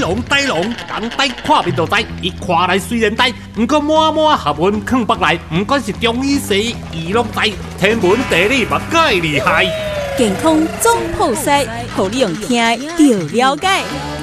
龙呆龙，人呆看面就知，伊看来虽然呆，不过满满学问藏北来，不管是中医西医，伊拢知，天文地理嘛介厉害。健康总铺塞，互你用听就了解。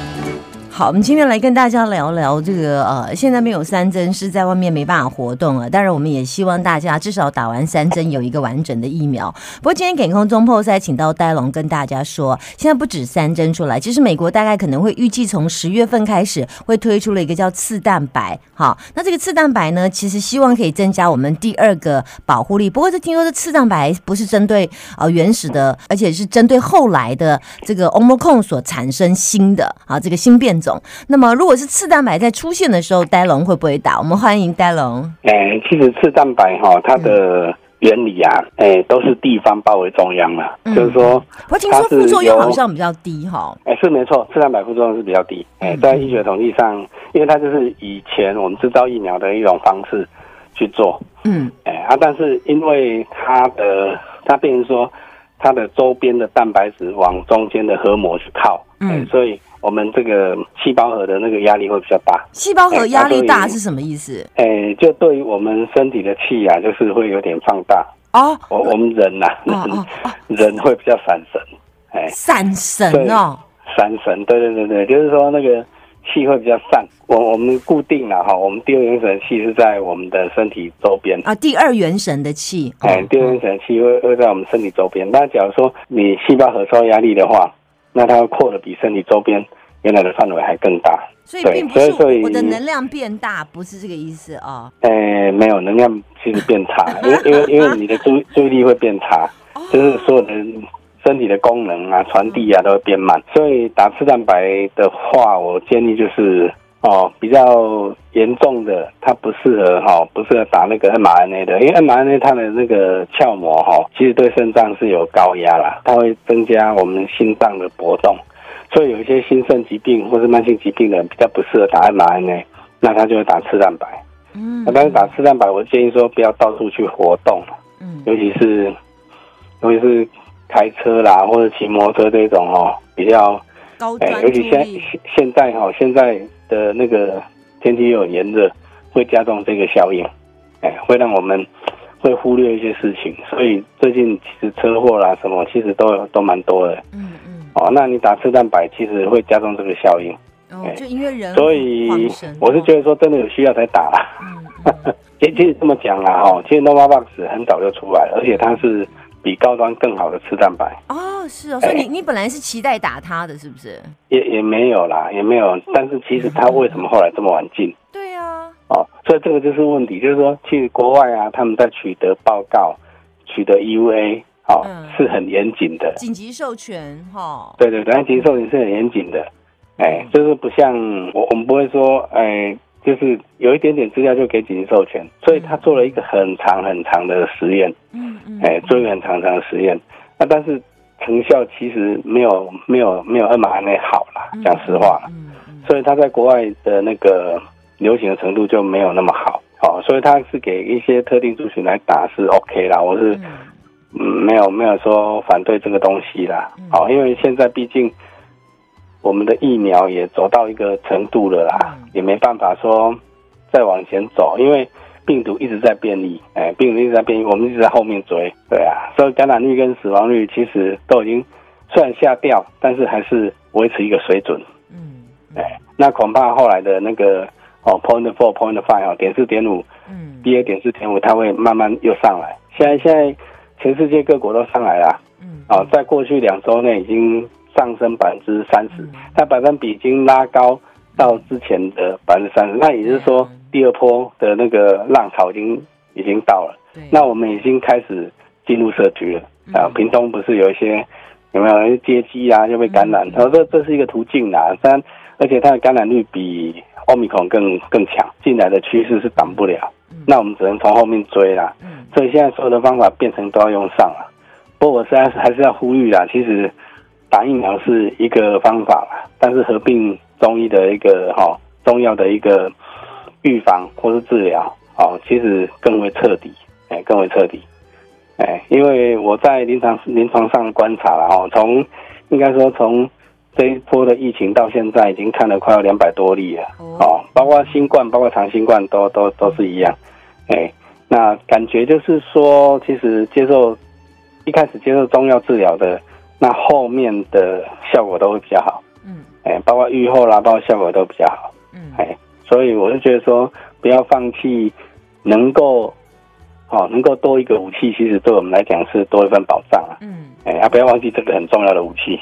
好，我们今天来跟大家聊聊这个呃，现在没有三针是在外面没办法活动了。当然，我们也希望大家至少打完三针有一个完整的疫苗。不过今天给空中破赛，请到呆龙跟大家说，现在不止三针出来，其实美国大概可能会预计从十月份开始会推出了一个叫次蛋白。好，那这个次蛋白呢，其实希望可以增加我们第二个保护力。不过这听说这次蛋白不是针对呃原始的，而且是针对后来的这个 Omicron 所产生新的啊这个新变种。那么，如果是次蛋白在出现的时候，呆龙会不会打？我们欢迎呆龙。哎，其实次蛋白哈，它的原理啊，哎，都是地方包围中央嘛，就是说，我听说副作用好像比较低哈。哎，是没错，次蛋白副作用是比较低。哎，在医学统计上，因为它就是以前我们制造疫苗的一种方式去做。嗯。哎啊，但是因为它的它变成说，它的周边的蛋白质往中间的核膜去靠，嗯，所以。我们这个细胞核的那个压力会比较大。细胞核压力大是什么意思？哎，就对于我们身体的气啊，就是会有点放大。哦，我我们人呐，人会比较散神。哎，散神哦，散神，对对对对，就是说那个气会比较散。我我们固定了哈，我们第二元神的气是在我们的身体周边啊。第二元神的气，哎，第二元神的气会会在我们身体周边。那假如说你细胞核受压力的话。那它扩的比身体周边原来的范围还更大，所以并不是我的能量变大，不是这个意思哦。哎，没有能量其实变差，因为因为因为你的注注意力会变差，就是所有的身体的功能啊、传递啊都会变慢。所以打次蛋白的话，我建议就是哦，比较严重的它不适合哈，不适合打那个 mRNA 的，因为 mRNA 它的那个鞘膜哈，其实对肾脏是有高压啦，它会增加我们心脏的搏动。所以有一些心肾疾病或是慢性疾病的人比较不适合打 mRNA，那他就会打次蛋白。嗯，那但是打次蛋白，我建议说不要到处去活动，嗯，尤其是尤其是开车啦或者骑摩托车这种哦，比较高哎，尤其现现现在哈，现在的那个天气又炎热，会加重这个效应，哎，会让我们会忽略一些事情。所以最近其实车祸啦什么，其实都都蛮多的。嗯嗯。哦，那你打次蛋白其实会加重这个效应，哦，就因为人，所以我是觉得说真的有需要才打啦。嗯，其实这么讲啦，哦，其实 Novavax 很早就出来了，而且它是比高端更好的次蛋白。哦，是哦，所以你你本来是期待打他的，是不是？也也没有啦，也没有。但是其实他为什么后来这么晚进？对啊。哦，所以这个就是问题，就是说，其实国外啊，他们在取得报告、取得 EUA。哦，是很严谨的，紧急授权哈。对对对，紧急授权是很严谨的，哎，就是不像我，我们不会说，哎，就是有一点点资料就给紧急授权，所以他做了一个很长很长的实验，嗯嗯，哎，做一个很长长的实验，那但是成效其实没有没有没有 mRNA 好啦，讲实话，嗯嗯，所以他在国外的那个流行的程度就没有那么好，哦，所以他是给一些特定族群来打是 OK 啦，我是。嗯，没有没有说反对这个东西啦，好，因为现在毕竟我们的疫苗也走到一个程度了啦，也没办法说再往前走，因为病毒一直在变异，哎，病毒一直在变异，我们一直在后面追，对啊，所以感染率跟死亡率其实都已经虽然下掉，但是还是维持一个水准，嗯，哎，那恐怕后来的那个哦，point four point five 哦，点四点五，嗯，B A 点四点五，它会慢慢又上来，现在现在。全世界各国都上来了，嗯，哦，在过去两周内已经上升百分之三十，那百分比已经拉高到之前的百分之三十，那也就是说第二波的那个浪潮已经已经到了，那我们已经开始进入社区了啊。屏东不是有一些有没有接机啊就被感染？然后这这是一个途径啊，但而且它的感染率比奥密克戎更更强，进来的趋势是挡不了。那我们只能从后面追啦，所以现在所有的方法变成都要用上了。不过我实在是还是要呼吁啦，其实打疫苗是一个方法啦，但是合并中医的一个哈中药的一个预防或是治疗，哦，其实更为彻底，哎，更为彻底，哎，因为我在临床临床上观察了哦，从应该说从这一波的疫情到现在已经看了快要两百多例了，哦，包括新冠，包括长新冠都都都是一样，哎，那感觉就是说，其实接受一开始接受中药治疗的，那后面的效果都会比较好，嗯，哎，包括愈后啦，包括效果都比较好，嗯，哎，所以我就觉得说，不要放弃，能够，哦，能够多一个武器，其实对我们来讲是多一份保障啊，嗯，哎，啊，不要忘记这个很重要的武器。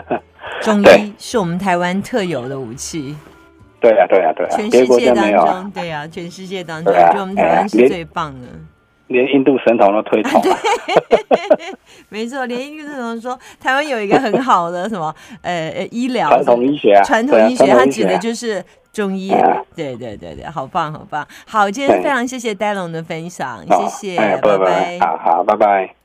中医是我们台湾特有的武器。对呀，对呀，对呀，全世界当中，对呀，全世界当中，就我们台湾是最棒的。连印度神童都推崇。没错，连印度神童说台湾有一个很好的什么呃呃医疗传统医学啊，传统医学，他指的就是中医。对对对对，好棒好棒。好，今天非常谢谢戴龙的分享，谢谢，拜拜。好好，拜拜。